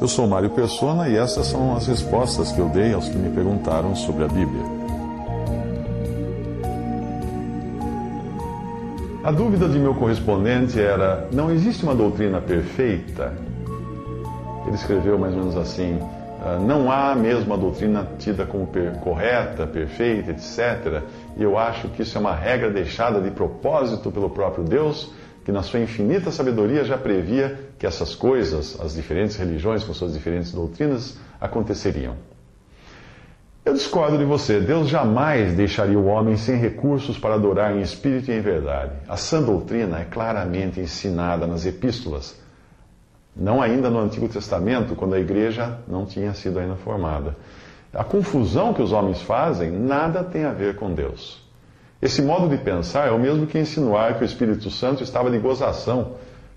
Eu sou Mário Persona e essas são as respostas que eu dei aos que me perguntaram sobre a Bíblia. A dúvida de meu correspondente era: não existe uma doutrina perfeita? Ele escreveu mais ou menos assim: ah, não há mesmo a doutrina tida como correta, perfeita, etc. E eu acho que isso é uma regra deixada de propósito pelo próprio Deus que na sua infinita sabedoria já previa que essas coisas, as diferentes religiões com suas diferentes doutrinas, aconteceriam. Eu discordo de você. Deus jamais deixaria o homem sem recursos para adorar em espírito e em verdade. A sã doutrina é claramente ensinada nas epístolas, não ainda no Antigo Testamento, quando a igreja não tinha sido ainda formada. A confusão que os homens fazem nada tem a ver com Deus. Esse modo de pensar é o mesmo que insinuar que o Espírito Santo estava de gozação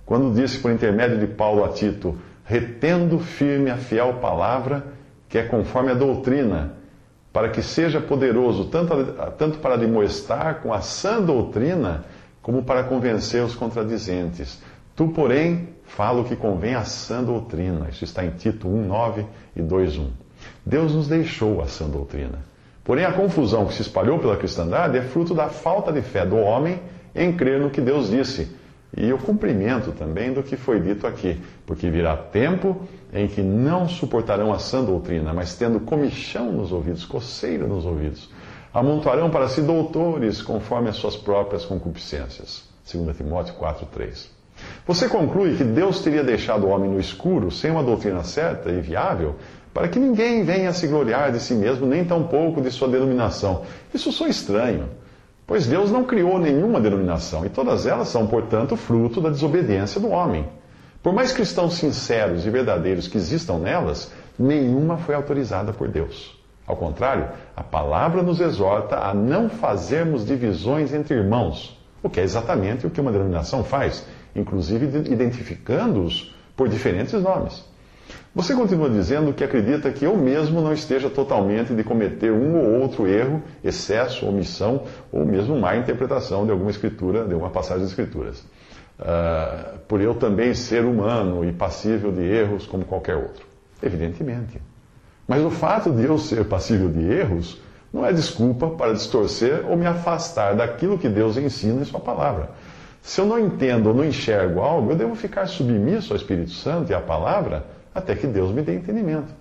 quando disse por intermédio de Paulo a Tito: retendo firme a fiel palavra que é conforme a doutrina, para que seja poderoso tanto, tanto para demoestar com a sã doutrina, como para convencer os contradizentes. Tu, porém, fala o que convém à sã doutrina. Isso está em Tito 1, 9 e 2, 1. Deus nos deixou a sã doutrina. Porém, a confusão que se espalhou pela cristandade é fruto da falta de fé do homem em crer no que Deus disse e o cumprimento também do que foi dito aqui, porque virá tempo em que não suportarão a sã doutrina, mas tendo comichão nos ouvidos, coceira nos ouvidos, amontoarão para si doutores conforme as suas próprias concupiscências. 2 Timóteo 4:3. Você conclui que Deus teria deixado o homem no escuro, sem uma doutrina certa e viável, para que ninguém venha se gloriar de si mesmo, nem tampouco de sua denominação. Isso sou estranho, pois Deus não criou nenhuma denominação, e todas elas são, portanto, fruto da desobediência do homem. Por mais cristãos sinceros e verdadeiros que existam nelas, nenhuma foi autorizada por Deus. Ao contrário, a palavra nos exorta a não fazermos divisões entre irmãos, o que é exatamente o que uma denominação faz, inclusive identificando-os por diferentes nomes. Você continua dizendo que acredita que eu mesmo não esteja totalmente de cometer um ou outro erro, excesso, omissão ou mesmo má interpretação de alguma escritura, de alguma passagem das escrituras. Uh, por eu também ser humano e passível de erros como qualquer outro. Evidentemente. Mas o fato de eu ser passível de erros não é desculpa para distorcer ou me afastar daquilo que Deus ensina em Sua palavra. Se eu não entendo ou não enxergo algo, eu devo ficar submisso ao Espírito Santo e à palavra até que Deus me dê entendimento.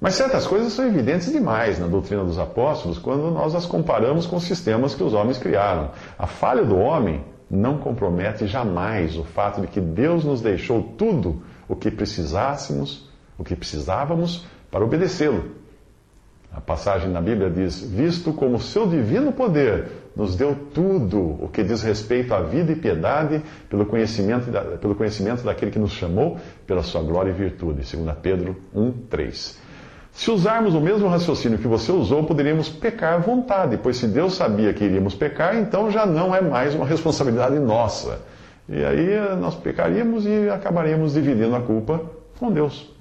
Mas certas coisas são evidentes demais na doutrina dos apóstolos quando nós as comparamos com os sistemas que os homens criaram. A falha do homem não compromete jamais o fato de que Deus nos deixou tudo o que precisássemos, o que precisávamos para obedecê-lo. A passagem na Bíblia diz: Visto como seu divino poder nos deu tudo o que diz respeito à vida e piedade pelo conhecimento, pelo conhecimento daquele que nos chamou pela sua glória e virtude. 2 Pedro 1, 3. Se usarmos o mesmo raciocínio que você usou, poderíamos pecar à vontade, pois se Deus sabia que iríamos pecar, então já não é mais uma responsabilidade nossa. E aí nós pecaríamos e acabaríamos dividindo a culpa com Deus.